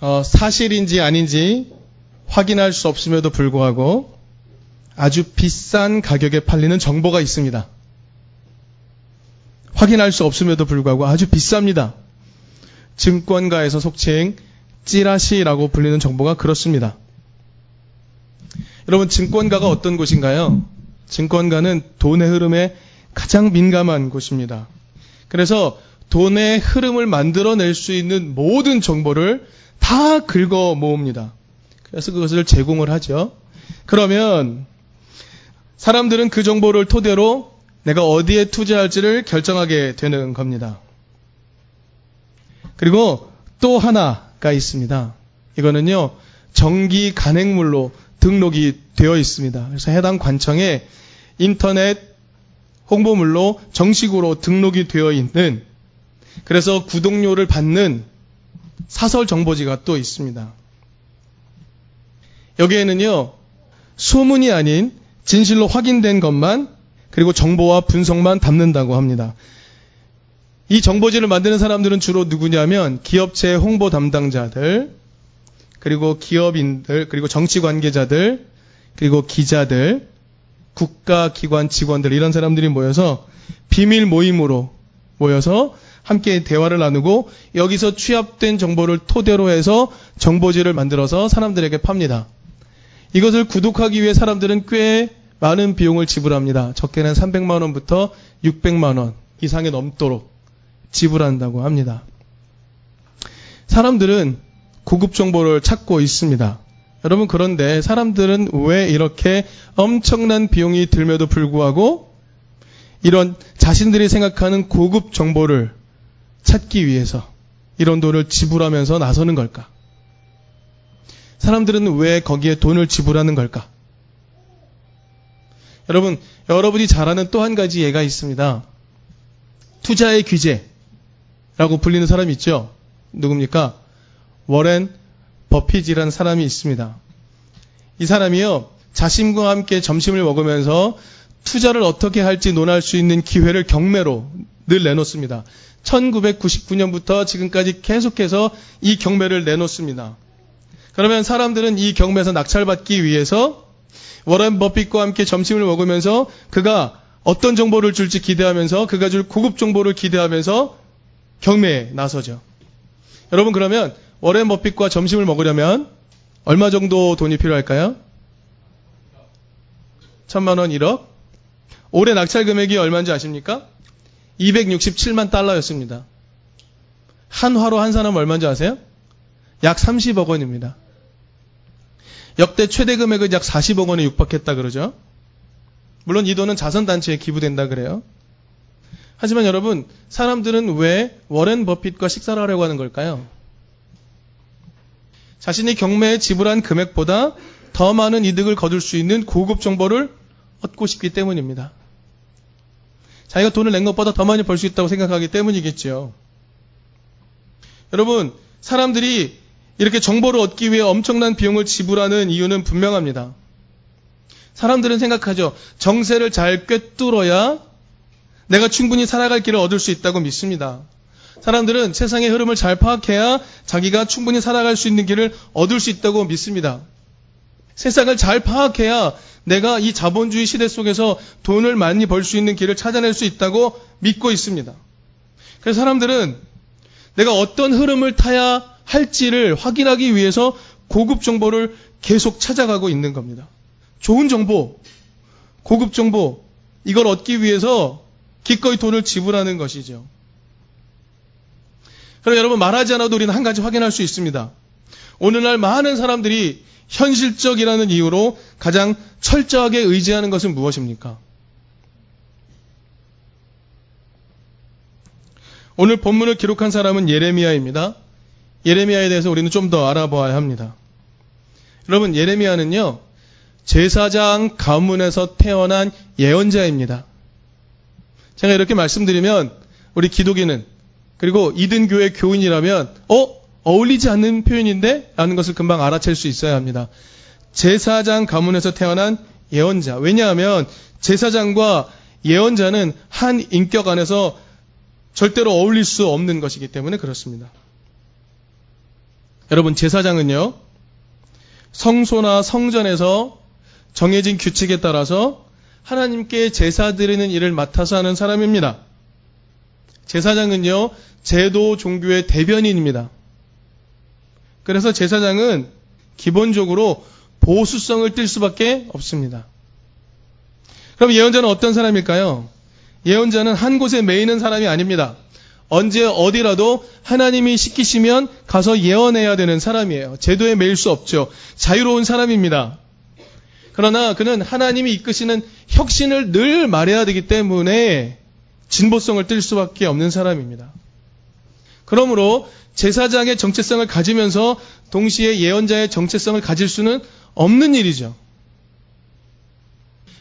어, 사실인지 아닌지 확인할 수 없음에도 불구하고 아주 비싼 가격에 팔리는 정보가 있습니다. 확인할 수 없음에도 불구하고 아주 비쌉니다. 증권가에서 속칭 찌라시라고 불리는 정보가 그렇습니다. 여러분, 증권가가 어떤 곳인가요? 증권가는 돈의 흐름에 가장 민감한 곳입니다. 그래서 돈의 흐름을 만들어낼 수 있는 모든 정보를 다 긁어 모읍니다. 그래서 그것을 제공을 하죠. 그러면 사람들은 그 정보를 토대로 내가 어디에 투자할지를 결정하게 되는 겁니다. 그리고 또 하나가 있습니다. 이거는요, 정기 간행물로 등록이 되어 있습니다. 그래서 해당 관청에 인터넷 홍보물로 정식으로 등록이 되어 있는 그래서 구독료를 받는 사설 정보지가 또 있습니다. 여기에는요, 소문이 아닌 진실로 확인된 것만 그리고 정보와 분석만 담는다고 합니다. 이 정보지를 만드는 사람들은 주로 누구냐면 기업체 홍보 담당자들, 그리고 기업인들, 그리고 정치 관계자들, 그리고 기자들, 국가기관 직원들 이런 사람들이 모여서 비밀 모임으로 모여서 함께 대화를 나누고 여기서 취합된 정보를 토대로 해서 정보지를 만들어서 사람들에게 팝니다. 이것을 구독하기 위해 사람들은 꽤 많은 비용을 지불합니다. 적게는 300만 원부터 600만 원 이상이 넘도록 지불한다고 합니다. 사람들은 고급 정보를 찾고 있습니다. 여러분 그런데 사람들은 왜 이렇게 엄청난 비용이 들면도 불구하고 이런 자신들이 생각하는 고급 정보를 찾기 위해서 이런 돈을 지불하면서 나서는 걸까? 사람들은 왜 거기에 돈을 지불하는 걸까? 여러분, 여러분이 잘 아는 또 한 가지 예가 있습니다. 투자의 규제라고 불리는 사람이 있죠? 누굽니까? 워렌 버핏이라는 사람이 있습니다. 이 사람이요, 자신과 함께 점심을 먹으면서 투자를 어떻게 할지 논할 수 있는 기회를 경매로 늘 내놓습니다. 1999년부터 지금까지 계속해서 이 경매를 내놓습니다. 그러면 사람들은 이 경매에서 낙찰받기 위해서 워렌 버핏과 함께 점심을 먹으면서 그가 어떤 정보를 줄지 기대하면서 그가 줄 고급 정보를 기대하면서 경매에 나서죠. 여러분 그러면 워렌 버핏과 점심을 먹으려면 얼마 정도 돈이 필요할까요? 천만 원, 1억? 올해 낙찰 금액이 얼마인지 아십니까? 267만 달러였습니다. 한 화로 한 사람 얼마인지 아세요? 약 30억 원입니다. 역대 최대 금액은 약 40억 원에 육박했다 그러죠. 물론 이 돈은 자선단체에 기부된다 그래요. 하지만 여러분, 사람들은 왜 워렌 버핏과 식사를 하려고 하는 걸까요? 자신이 경매에 지불한 금액보다 더 많은 이득을 거둘 수 있는 고급 정보를 얻고 싶기 때문입니다. 자기가 돈을 낸 것보다 더 많이 벌 수 있다고 생각하기 때문이겠죠. 여러분, 사람들이 이렇게 정보를 얻기 위해 엄청난 비용을 지불하는 이유는 분명합니다. 사람들은 생각하죠. 정세를 잘 꿰뚫어야 내가 충분히 살아갈 길을 얻을 수 있다고 믿습니다. 사람들은 세상의 흐름을 잘 파악해야 자기가 충분히 살아갈 수 있는 길을 얻을 수 있다고 믿습니다. 세상을 잘 파악해야 내가 이 자본주의 시대 속에서 돈을 많이 벌 수 있는 길을 찾아낼 수 있다고 믿고 있습니다. 그래서 사람들은 내가 어떤 흐름을 타야 할지를 확인하기 위해서 고급 정보를 계속 찾아가고 있는 겁니다. 좋은 정보, 고급 정보, 이걸 얻기 위해서 기꺼이 돈을 지불하는 것이죠. 그럼 여러분 말하지 않아도 우리는 한 가지 확인할 수 있습니다. 오늘날 많은 사람들이 현실적이라는 이유로 가장 철저하게 의지하는 것은 무엇입니까? 오늘 본문을 기록한 사람은 예레미야입니다. 예레미야에 대해서 우리는 좀 더 알아봐야 합니다. 여러분, 예레미야는요, 제사장 가문에서 태어난 예언자입니다. 제가 이렇게 말씀드리면, 우리 기독인은, 그리고 이든교회 교인이라면, 어? 어울리지 않는 표현인데? 라는 것을 금방 알아챌 수 있어야 합니다. 제사장 가문에서 태어난 예언자. 왜냐하면, 제사장과 예언자는 한 인격 안에서 절대로 어울릴 수 없는 것이기 때문에 그렇습니다. 여러분, 제사장은요, 성소나 성전에서 정해진 규칙에 따라서 하나님께 제사 드리는 일을 맡아서 하는 사람입니다. 제사장은요, 제도 종교의 대변인입니다. 그래서 제사장은 기본적으로 보수성을 띨 수밖에 없습니다. 그럼 예언자는 어떤 사람일까요? 예언자는 한 곳에 매이는 사람이 아닙니다. 언제 어디라도 하나님이 시키시면 가서 예언해야 되는 사람이에요. 제도에 매일 수 없죠. 자유로운 사람입니다. 그러나 그는 하나님이 이끄시는 혁신을 늘 말해야 되기 때문에 진보성을 띨 수밖에 없는 사람입니다. 그러므로 제사장의 정체성을 가지면서 동시에 예언자의 정체성을 가질 수는 없는 일이죠.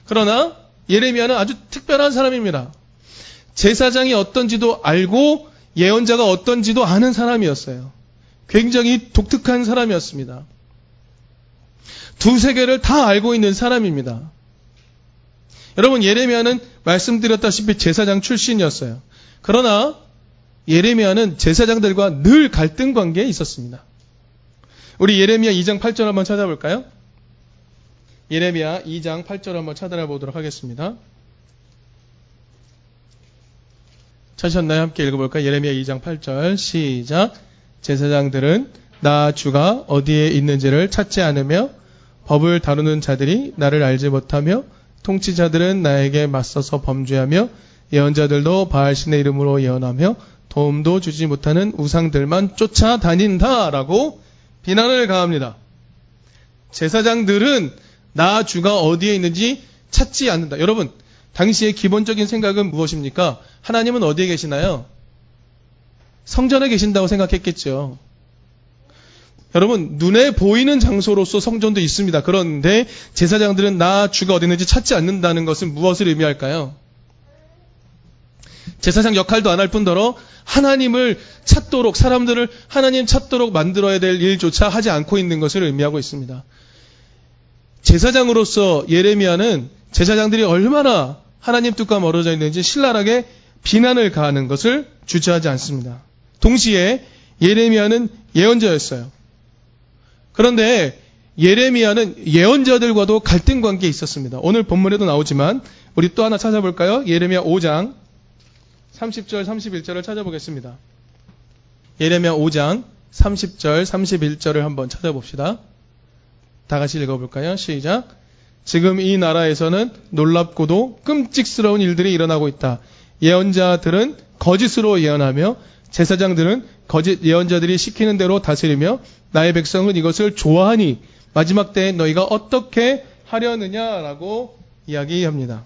그러나 예레미야는 아주 특별한 사람입니다. 제사장이 어떤지도 알고 예언자가 어떤지도 아는 사람이었어요. 굉장히 독특한 사람이었습니다. 두 세계를 다 알고 있는 사람입니다. 여러분 예레미야는 말씀드렸다시피 제사장 출신이었어요. 그러나 예레미야는 제사장들과 늘 갈등 관계에 있었습니다. 우리 예레미야 2장 8절 한번 찾아볼까요? 예레미야 2장 8절 한번 찾아보도록 하겠습니다. 찾으셨나요? 함께 읽어볼까요? 예레미야 2장 8절 시작 제사장들은 나 주가 어디에 있는지를 찾지 않으며 법을 다루는 자들이 나를 알지 못하며 통치자들은 나에게 맞서서 범죄하며 예언자들도 바알신의 이름으로 예언하며 도움도 주지 못하는 우상들만 쫓아다닌다라고 비난을 가합니다. 제사장들은 나 주가 어디에 있는지 찾지 않는다. 여러분, 당시의 기본적인 생각은 무엇입니까? 하나님은 어디에 계시나요? 성전에 계신다고 생각했겠죠. 여러분, 눈에 보이는 장소로서 성전도 있습니다. 그런데 제사장들은 나 주가 어디 있는지 찾지 않는다는 것은 무엇을 의미할까요? 제사장 역할도 안 할 뿐더러 하나님을 찾도록 사람들을 하나님 찾도록 만들어야 될 일조차 하지 않고 있는 것을 의미하고 있습니다. 제사장으로서 예레미야는 제사장들이 얼마나 하나님 뜻과 멀어져 있는지 신랄하게 비난을 가하는 것을 주저하지 않습니다. 동시에 예레미야는 예언자였어요. 그런데 예레미야는 예언자들과도 갈등 관계에 있었습니다. 오늘 본문에도 나오지만 우리 또 하나 찾아볼까요? 예레미야 5장 30절 31절을 찾아보겠습니다. 예레미야 5장 30절 31절을 한번 찾아봅시다. 다 같이 읽어볼까요? 시작. 지금 이 나라에서는 놀랍고도 끔찍스러운 일들이 일어나고 있다. 예언자들은 거짓으로 예언하며 제사장들은 거짓 예언자들이 시키는 대로 다스리며 나의 백성은 이것을 좋아하니 마지막 때에 너희가 어떻게 하려느냐라고 이야기합니다.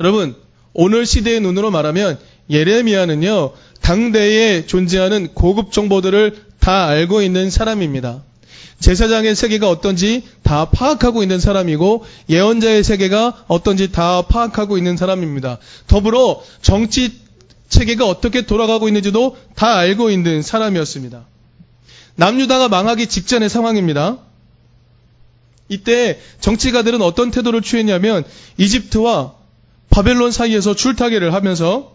여러분, 오늘 시대의 눈으로 말하면 예레미야는요, 당대에 존재하는 고급 정보들을 다 알고 있는 사람입니다. 제사장의 세계가 어떤지 다 파악하고 있는 사람이고 예언자의 세계가 어떤지 다 파악하고 있는 사람입니다. 더불어 정치 체계가 어떻게 돌아가고 있는지도 다 알고 있는 사람이었습니다. 남유다가 망하기 직전의 상황입니다. 이때 정치가들은 어떤 태도를 취했냐면 이집트와 바벨론 사이에서 줄타기를 하면서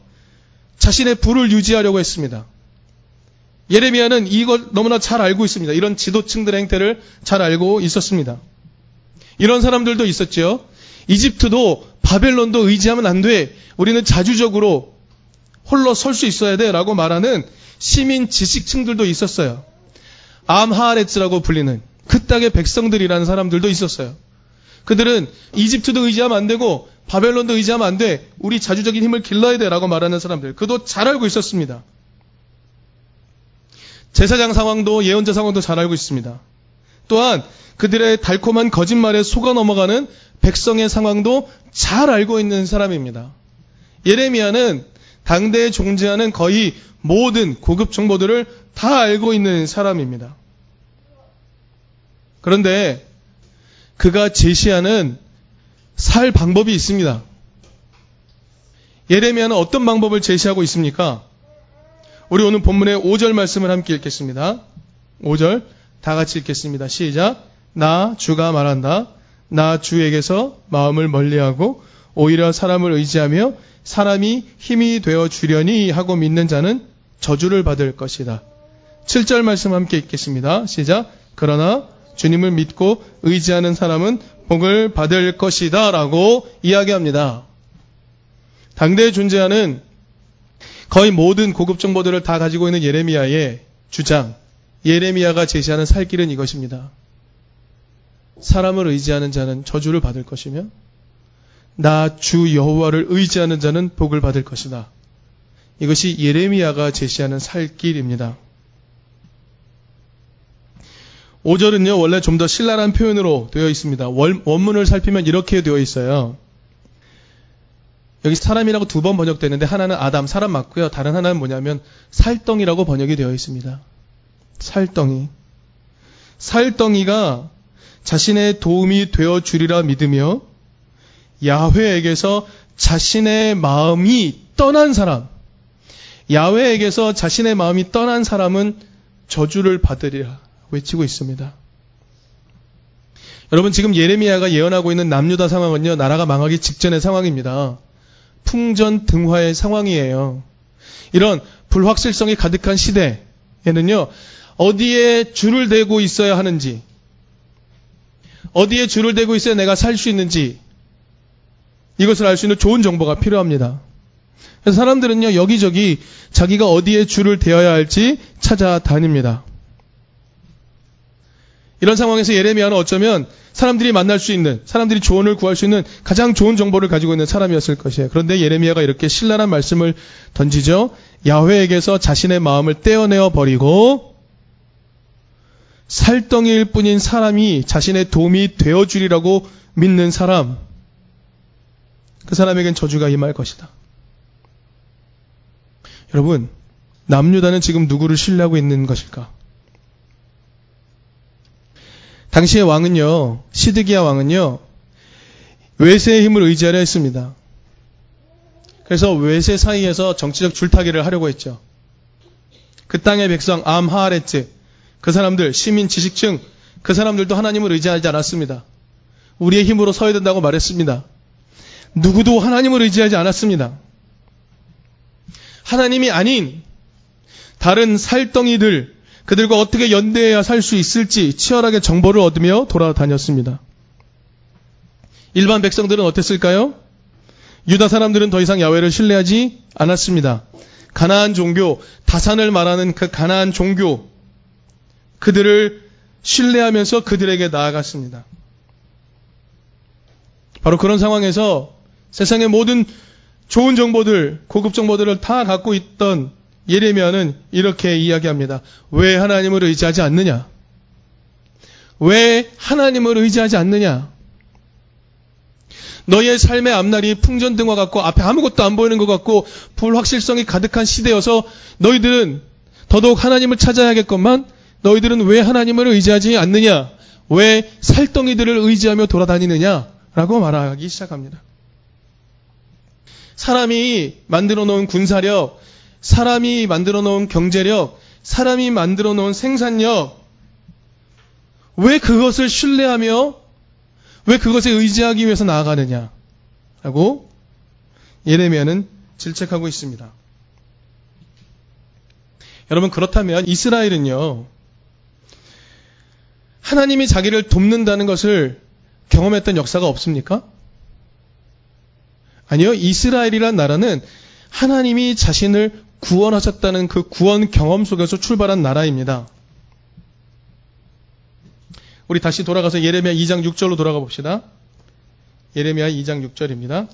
자신의 부를 유지하려고 했습니다. 예레미야는 이걸 너무나 잘 알고 있습니다. 이런 지도층들의 행태를 잘 알고 있었습니다. 이런 사람들도 있었죠. 이집트도 바벨론도 의지하면 안 돼. 우리는 자주적으로 홀로 설 수 있어야 돼. 라고 말하는 시민 지식층들도 있었어요. 암하레츠라고 불리는 그 땅의 백성들이라는 사람들도 있었어요. 그들은 이집트도 의지하면 안 되고 바벨론도 의지하면 안 돼. 우리 자주적인 힘을 길러야 돼. 라고 말하는 사람들. 그도 잘 알고 있었습니다. 제사장 상황도 예언자 상황도 잘 알고 있습니다. 또한 그들의 달콤한 거짓말에 속아 넘어가는 백성의 상황도 잘 알고 있는 사람입니다. 예레미야는 당대에 존재하는 거의 모든 고급 정보들을 다 알고 있는 사람입니다. 그런데 그가 제시하는 살 방법이 있습니다. 예레미야는 어떤 방법을 제시하고 있습니까? 우리 오늘 본문의 5절 말씀을 함께 읽겠습니다. 5절 다 같이 읽겠습니다. 시작. 나 주가 말한다. 나 주에게서 마음을 멀리하고 오히려 사람을 의지하며 사람이 힘이 되어 주려니 하고 믿는 자는 저주를 받을 것이다. 7절 말씀 함께 읽겠습니다. 시작. 그러나 주님을 믿고 의지하는 사람은 복을 받을 것이다 라고 이야기합니다. 당대에 존재하는 거의 모든 고급 정보들을 다 가지고 있는 예레미야의 주장, 예레미야가 제시하는 살 길은 이것입니다. 사람을 의지하는 자는 저주를 받을 것이며 나 주 여호와를 의지하는 자는 복을 받을 것이다. 이것이 예레미야가 제시하는 살 길입니다. 5절은요, 원래 좀 더 신랄한 표현으로 되어 있습니다. 원 문을 살피면 이렇게 되어 있어요. 여기 사람이라고 두 번 번역되는데 하나는 아담, 사람 맞고요. 다른 하나는 뭐냐면 살덩이라고 번역이 되어 있습니다. 살덩이. 살덩이가 자신의 도움이 되어 주리라 믿으며 야훼에게서 자신의 마음이 떠난 사람, 야훼에게서 자신의 마음이 떠난 사람은 저주를 받으리라 외치고 있습니다. 여러분 지금 예레미야가 예언하고 있는 남유다 상황은요 나라가 망하기 직전의 상황입니다. 풍전 등화의 상황이에요. 이런 불확실성이 가득한 시대에는요 어디에 줄을 대고 있어야 하는지 어디에 줄을 대고 있어야 내가 살 수 있는지 이것을 알 수 있는 좋은 정보가 필요합니다. 그래서 사람들은요, 여기저기 자기가 어디에 줄을 대어야 할지 찾아다닙니다. 이런 상황에서 예레미야는 어쩌면 사람들이 만날 수 있는, 사람들이 조언을 구할 수 있는 가장 좋은 정보를 가지고 있는 사람이었을 것이에요. 그런데 예레미야가 이렇게 신랄한 말씀을 던지죠. 야훼에게서 자신의 마음을 떼어내어 버리고 살덩이일 뿐인 사람이 자신의 도움이 되어 주리라고 믿는 사람, 그 사람에겐 저주가 임할 것이다. 여러분, 남유다는 지금 누구를 신뢰하고 있는 것일까? 당시의 왕은요, 시드기야 왕은요, 외세의 힘을 의지하려 했습니다. 그래서 외세 사이에서 정치적 줄타기를 하려고 했죠. 그 땅의 백성 암 하아레츠, 그 사람들, 시민, 지식층, 그 사람들도 하나님을 의지하지 않았습니다. 우리의 힘으로 서야 된다고 말했습니다. 누구도 하나님을 의지하지 않았습니다. 하나님이 아닌 다른 살덩이들, 그들과 어떻게 연대해야 살 수 있을지 치열하게 정보를 얻으며 돌아다녔습니다. 일반 백성들은 어땠을까요? 유다 사람들은 더 이상 야외를 신뢰하지 않았습니다. 가나안 종교, 다산을 말하는 그 가나안 종교, 그들을 신뢰하면서 그들에게 나아갔습니다. 바로 그런 상황에서 세상의 모든 좋은 정보들, 고급 정보들을 다 갖고 있던 예레미야는 이렇게 이야기합니다. 왜 하나님을 의지하지 않느냐? 왜 하나님을 의지하지 않느냐? 너의 삶의 앞날이 풍전등화 같고 앞에 아무것도 안 보이는 것 같고 불확실성이 가득한 시대여서 너희들은 더더욱 하나님을 찾아야겠건만 너희들은 왜 하나님을 의지하지 않느냐? 왜 살덩이들을 의지하며 돌아다니느냐? 라고 말하기 시작합니다. 사람이 만들어 놓은 군사력, 사람이 만들어 놓은 경제력, 사람이 만들어 놓은 생산력, 왜 그것을 신뢰하며 왜 그것에 의지하기 위해서 나아가느냐? 라고 예레미야는 질책하고 있습니다. 여러분 그렇다면 이스라엘은요. 하나님이 자기를 돕는다는 것을 경험했던 역사가 없습니까? 아니요. 이스라엘이란 나라는 하나님이 자신을 구원하셨다는 그 구원 경험 속에서 출발한 나라입니다. 우리 다시 돌아가서 예레미야 2장 6절로 돌아가 봅시다. 예레미야 2장 6절입니다.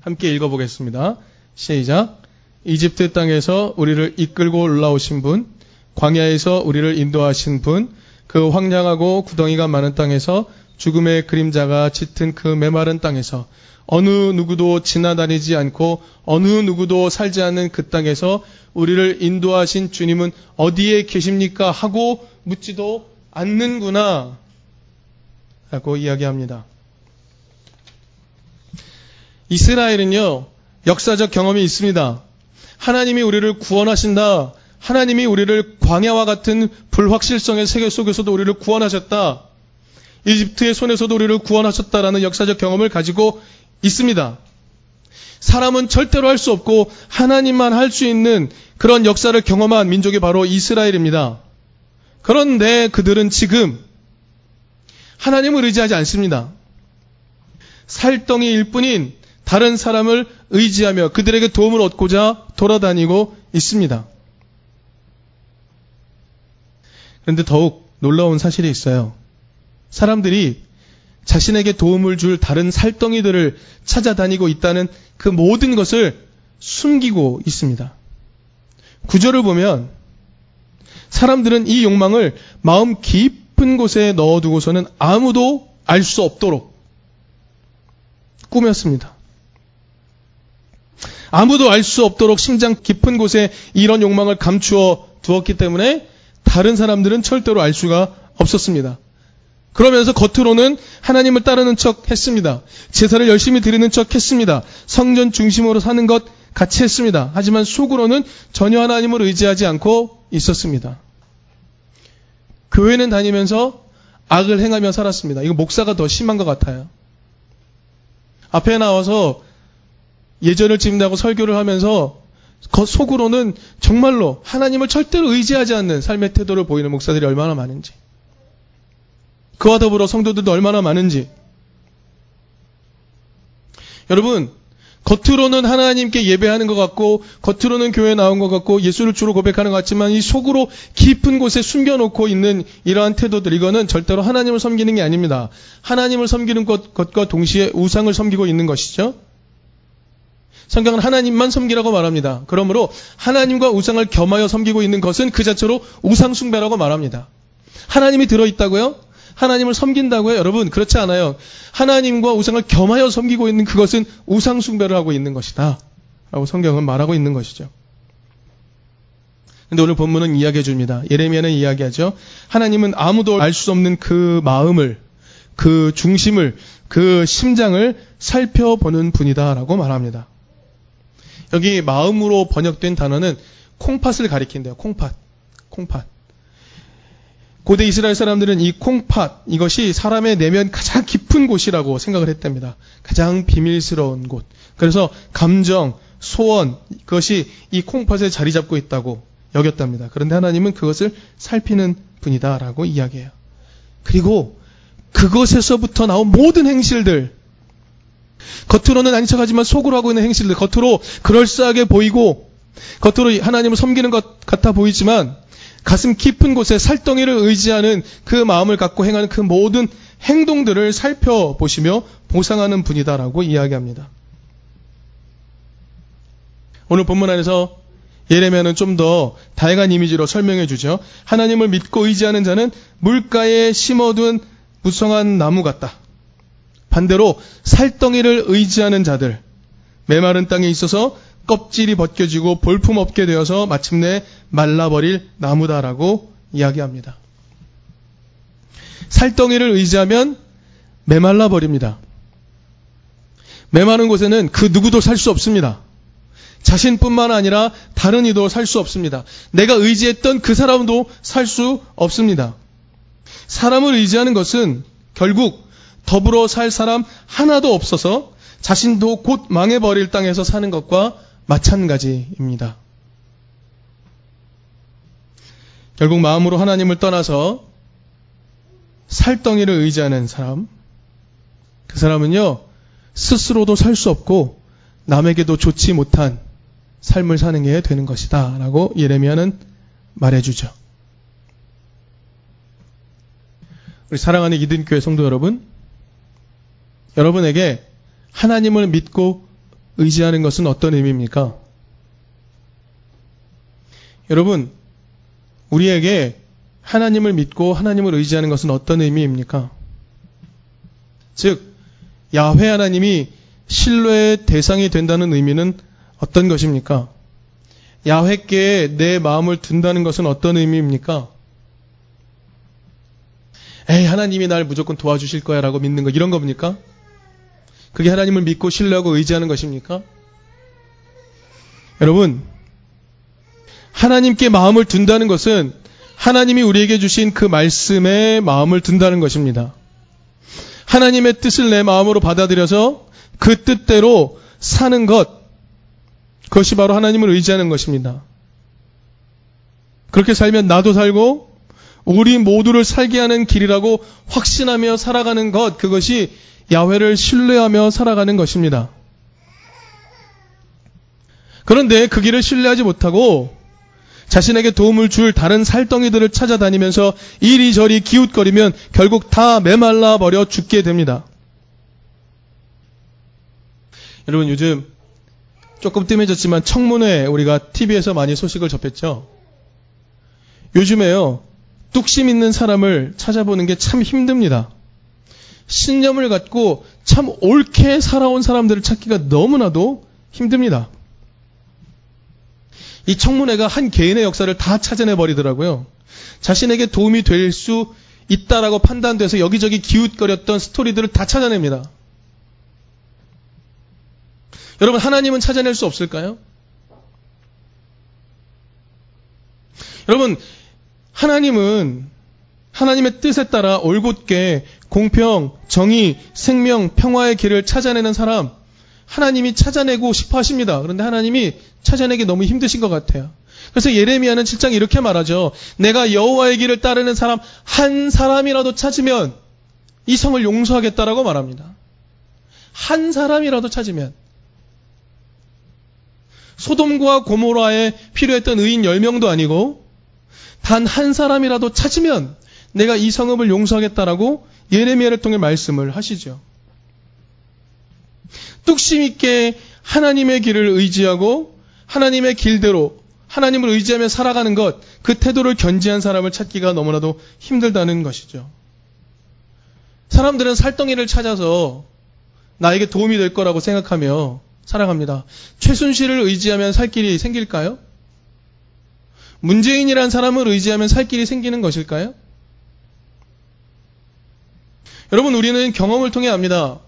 함께 읽어보겠습니다. 시작. 이집트 땅에서 우리를 이끌고 올라오신 분, 광야에서 우리를 인도하신 분, 그 황량하고 구덩이가 많은 땅에서 죽음의 그림자가 짙은 그 메마른 땅에서 어느 누구도 지나다니지 않고 어느 누구도 살지 않는 그 땅에서 우리를 인도하신 주님은 어디에 계십니까? 하고 묻지도 않는구나. 라고 이야기합니다. 이스라엘은요, 역사적 경험이 있습니다. 하나님이 우리를 구원하신다. 하나님이 우리를 광야와 같은 불확실성의 세계 속에서도 우리를 구원하셨다. 이집트의 손에서도 우리를 구원하셨다라는 역사적 경험을 가지고 있습니다. 사람은 절대로 할 수 없고 하나님만 할 수 있는 그런 역사를 경험한 민족이 바로 이스라엘입니다. 그런데 그들은 지금 하나님을 의지하지 않습니다. 살덩이일 뿐인 다른 사람을 의지하며 그들에게 도움을 얻고자 돌아다니고 있습니다. 그런데 더욱 놀라운 사실이 있어요. 사람들이 자신에게 도움을 줄 다른 살덩이들을 찾아다니고 있다는 그 모든 것을 숨기고 있습니다. 구절을 보면 사람들은 이 욕망을 마음 깊은 곳에 넣어두고서는 아무도 알 수 없도록 꾸몄습니다. 아무도 알 수 없도록 심장 깊은 곳에 이런 욕망을 감추어 두었기 때문에 다른 사람들은 절대로 알 수가 없었습니다. 그러면서 겉으로는 하나님을 따르는 척 했습니다. 제사를 열심히 드리는 척 했습니다. 성전 중심으로 사는 것 같이 했습니다. 하지만 속으로는 전혀 하나님을 의지하지 않고 있었습니다. 교회는 다니면서 악을 행하며 살았습니다. 이거 목사가 더 심한 것 같아요. 앞에 나와서 예전을 찍는다고 설교를 하면서 속으로는 정말로 하나님을 절대로 의지하지 않는 삶의 태도를 보이는 목사들이 얼마나 많은지. 그와 더불어 성도들도 얼마나 많은지. 여러분, 겉으로는 하나님께 예배하는 것 같고, 겉으로는 교회 나온 것 같고, 예수를 주로 고백하는 것 같지만, 이 속으로 깊은 곳에 숨겨놓고 있는 이러한 태도들, 이거는 절대로 하나님을 섬기는 게 아닙니다. 하나님을 섬기는 것, 것과 동시에 우상을 섬기고 있는 것이죠. 성경은 하나님만 섬기라고 말합니다. 그러므로 하나님과 우상을 겸하여 섬기고 있는 것은 그 자체로 우상숭배라고 말합니다. 하나님이 들어있다고요? 하나님을 섬긴다고요? 여러분, 그렇지 않아요. 하나님과 우상을 겸하여 섬기고 있는 그것은 우상숭배를 하고 있는 것이다. 라고 성경은 말하고 있는 것이죠. 근데 오늘 본문은 이야기해 줍니다. 예레미야는 이야기하죠. 하나님은 아무도 알 수 없는 그 마음을, 그 중심을, 그 심장을 살펴보는 분이다라고 말합니다. 여기 마음으로 번역된 단어는 콩팥을 가리킨대요. 콩팥. 콩팥. 고대 이스라엘 사람들은 이 콩팥, 이것이 사람의 내면 가장 깊은 곳이라고 생각을 했답니다. 가장 비밀스러운 곳. 그래서 감정, 소원, 그것이 이 콩팥에 자리 잡고 있다고 여겼답니다. 그런데 하나님은 그것을 살피는 분이다라고 이야기해요. 그리고 그것에서부터 나온 모든 행실들, 겉으로는 아닌 척하지만 속으로 하고 있는 행실들, 겉으로 그럴싸하게 보이고, 겉으로 하나님을 섬기는 것 같아 보이지만, 가슴 깊은 곳에 살덩이를 의지하는 그 마음을 갖고 행하는 그 모든 행동들을 살펴보시며 보상하는 분이다라고 이야기합니다. 오늘 본문 안에서 예레미야는 좀 더 다양한 이미지로 설명해 주죠. 하나님을 믿고 의지하는 자는 물가에 심어둔 무성한 나무 같다. 반대로 살덩이를 의지하는 자들, 메마른 땅에 있어서 껍질이 벗겨지고 볼품 없게 되어서 마침내 말라버릴 나무다라고 이야기합니다. 살덩이를 의지하면 메말라 버립니다. 메마른 곳에는 그 누구도 살 수 없습니다. 자신뿐만 아니라 다른 이도 살 수 없습니다. 내가 의지했던 그 사람도 살 수 없습니다. 사람을 의지하는 것은 결국 더불어 살 사람 하나도 없어서 자신도 곧 망해버릴 땅에서 사는 것과 마찬가지입니다. 결국 마음으로 하나님을 떠나서 살덩이를 의지하는 사람, 그 사람은요, 스스로도 살 수 없고 남에게도 좋지 못한 삶을 사는 게 되는 것이다. 라고 예레미야는 말해주죠. 우리 사랑하는 이든교회 성도 여러분, 여러분에게 하나님을 믿고 의지하는 것은 어떤 의미입니까? 여러분, 우리에게 하나님을 믿고 하나님을 의지하는 것은 어떤 의미입니까? 즉, 야훼 하나님이 신뢰의 대상이 된다는 의미는 어떤 것입니까? 야훼께 내 마음을 둔다는 것은 어떤 의미입니까? 에이, 하나님이 날 무조건 도와주실 거야 라고 믿는 거, 이런 겁니까? 그게 하나님을 믿고 신뢰하고 의지하는 것입니까? 여러분, 하나님께 마음을 둔다는 것은 하나님이 우리에게 주신 그 말씀에 마음을 둔다는 것입니다. 하나님의 뜻을 내 마음으로 받아들여서 그 뜻대로 사는 것, 그것이 바로 하나님을 의지하는 것입니다. 그렇게 살면 나도 살고 우리 모두를 살게 하는 길이라고 확신하며 살아가는 것, 그것이 야훼를 신뢰하며 살아가는 것입니다. 그런데 그 길을 신뢰하지 못하고 자신에게 도움을 줄 다른 살덩이들을 찾아다니면서 이리저리 기웃거리면 결국 다 메말라 버려 죽게 됩니다. 여러분 요즘 조금 뜸해졌지만 청문회 우리가 TV에서 많이 소식을 접했죠. 요즘에요. 뚝심 있는 사람을 찾아보는 게 참 힘듭니다. 신념을 갖고 참 옳게 살아온 사람들을 찾기가 너무나도 힘듭니다. 이 청문회가 한 개인의 역사를 다 찾아내 버리더라고요. 자신에게 도움이 될 수 있다라고 판단돼서 여기저기 기웃거렸던 스토리들을 다 찾아냅니다. 여러분, 하나님은 찾아낼 수 없을까요? 여러분, 하나님은 하나님의 뜻에 따라 올곧게 공평, 정의, 생명, 평화의 길을 찾아내는 사람, 하나님이 찾아내고 싶어 하십니다. 그런데 하나님이 찾아내기 너무 힘드신 것 같아요. 그래서 예레미야는 7장 이렇게 말하죠. 내가 여호와의 길을 따르는 사람 한 사람이라도 찾으면 이 성을 용서하겠다라고 말합니다. 한 사람이라도 찾으면 소돔과 고모라에 필요했던 의인 10명도 아니고 단 한 사람이라도 찾으면 내가 이 성읍을 용서하겠다라고 예레미야를 통해 말씀을 하시죠. 뚝심 있게 하나님의 길을 의지하고 하나님의 길대로 하나님을 의지하며 살아가는 것, 그 태도를 견지한 사람을 찾기가 너무나도 힘들다는 것이죠. 사람들은 살덩이를 찾아서 나에게 도움이 될 거라고 생각하며 살아갑니다. 최순실을 의지하면 살 길이 생길까요? 문재인이란 사람을 의지하면 살 길이 생기는 것일까요? 여러분, 우리는 경험을 통해 압니다.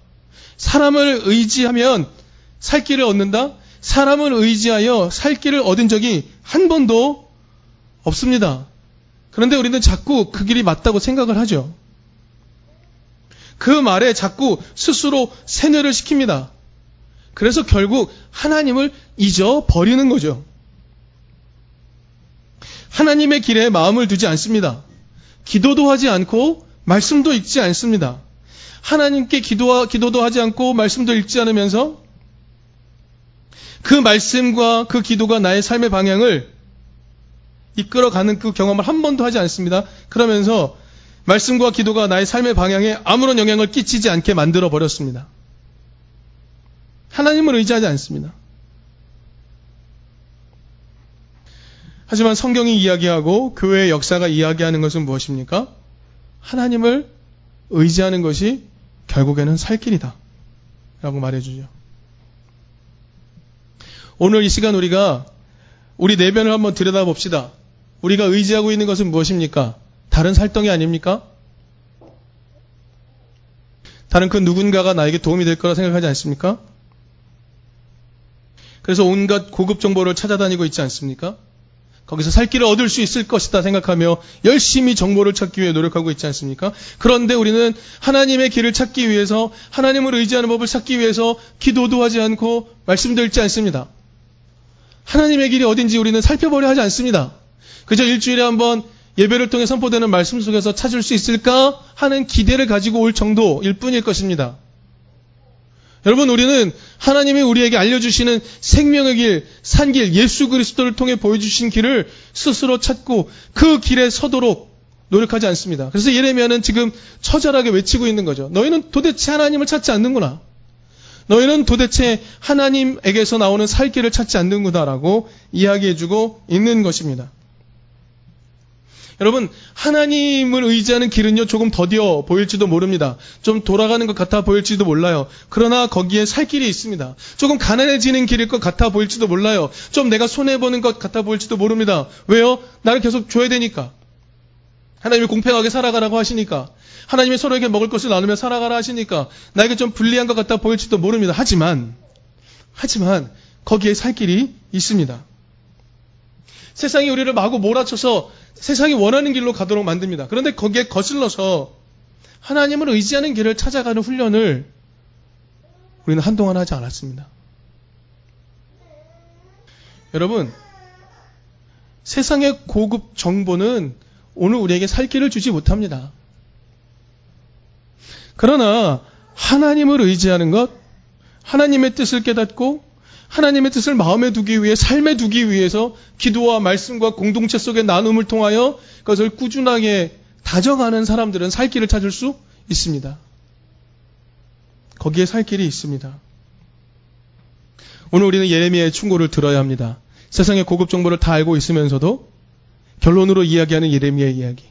사람을 의지하면 살 길을 얻는다? 사람을 의지하여 살 길을 얻은 적이 한 번도 없습니다. 그런데 우리는 자꾸 그 길이 맞다고 생각을 하죠. 그 말에 자꾸 스스로 세뇌를 시킵니다. 그래서 결국 하나님을 잊어버리는 거죠. 하나님의 길에 마음을 두지 않습니다. 기도도 하지 않고 말씀도 읽지 않습니다. 하나님께 기도, 기도도 하지 않고 말씀도 읽지 않으면서 그 말씀과 그 기도가 나의 삶의 방향을 이끌어가는 그 경험을 한 번도 하지 않습니다. 그러면서 말씀과 기도가 나의 삶의 방향에 아무런 영향을 끼치지 않게 만들어 버렸습니다. 하나님을 의지하지 않습니다. 하지만 성경이 이야기하고 교회의 역사가 이야기하는 것은 무엇입니까? 하나님을 의지하는 것이 결국에는 살 길이다. 라고 말해주죠. 오늘 이 시간 우리가 우리 내면을 한번 들여다봅시다. 우리가 의지하고 있는 것은 무엇입니까? 다른 살덩이 아닙니까? 다른 그 누군가가 나에게 도움이 될 거라 생각하지 않습니까? 그래서 온갖 고급 정보를 찾아다니고 있지 않습니까? 거기서 살 길을 얻을 수 있을 것이다 생각하며 열심히 정보를 찾기 위해 노력하고 있지 않습니까? 그런데 우리는 하나님의 길을 찾기 위해서 하나님을 의지하는 법을 찾기 위해서 기도도 하지 않고 말씀도 읽지 않습니다. 하나님의 길이 어딘지 우리는 살펴보려 하지 않습니다. 그저 일주일에 한번 예배를 통해 선포되는 말씀 속에서 찾을 수 있을까 하는 기대를 가지고 올 정도일 뿐일 것입니다. 여러분, 우리는 하나님이 우리에게 알려주시는 생명의 길, 산길, 예수 그리스도를 통해 보여주신 길을 스스로 찾고 그 길에 서도록 노력하지 않습니다. 그래서 예레미야는 지금 처절하게 외치고 있는 거죠. 너희는 도대체 하나님을 찾지 않는구나. 너희는 도대체 하나님에게서 나오는 살 길을 찾지 않는구나라고 이야기해주고 있는 것입니다. 여러분, 하나님을 의지하는 길은요, 조금 더디어 보일지도 모릅니다. 좀 돌아가는 것 같아 보일지도 몰라요. 그러나 거기에 살 길이 있습니다. 조금 가난해지는 길일 것 같아 보일지도 몰라요. 좀 내가 손해보는 것 같아 보일지도 모릅니다. 왜요? 나를 계속 줘야 되니까. 하나님이 공평하게 살아가라고 하시니까. 하나님이 서로에게 먹을 것을 나누며 살아가라 하시니까. 나에게 좀 불리한 것 같아 보일지도 모릅니다. 하지만, 하지만, 거기에 살 길이 있습니다. 세상이 우리를 마구 몰아쳐서 세상이 원하는 길로 가도록 만듭니다. 그런데 거기에 거슬러서 하나님을 의지하는 길을 찾아가는 훈련을 우리는 한동안 하지 않았습니다. 여러분, 세상의 고급 정보는 오늘 우리에게 살 길을 주지 못합니다. 그러나 하나님을 의지하는 것, 하나님의 뜻을 깨닫고 하나님의 뜻을 마음에 두기 위해 삶에 두기 위해서 기도와 말씀과 공동체 속의 나눔을 통하여 그것을 꾸준하게 다져가는 사람들은 살 길을 찾을 수 있습니다. 거기에 살 길이 있습니다. 오늘 우리는 예레미야의 충고를 들어야 합니다. 세상의 고급 정보를 다 알고 있으면서도 결론으로 이야기하는 예레미야의 이야기.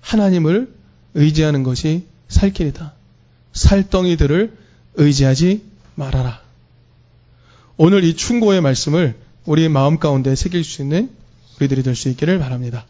하나님을 의지하는 것이 살 길이다. 살덩이들을 의지하지 말아라. 오늘 이 충고의 말씀을 우리의 마음 가운데 새길 수 있는 우리들이 될 수 있기를 바랍니다.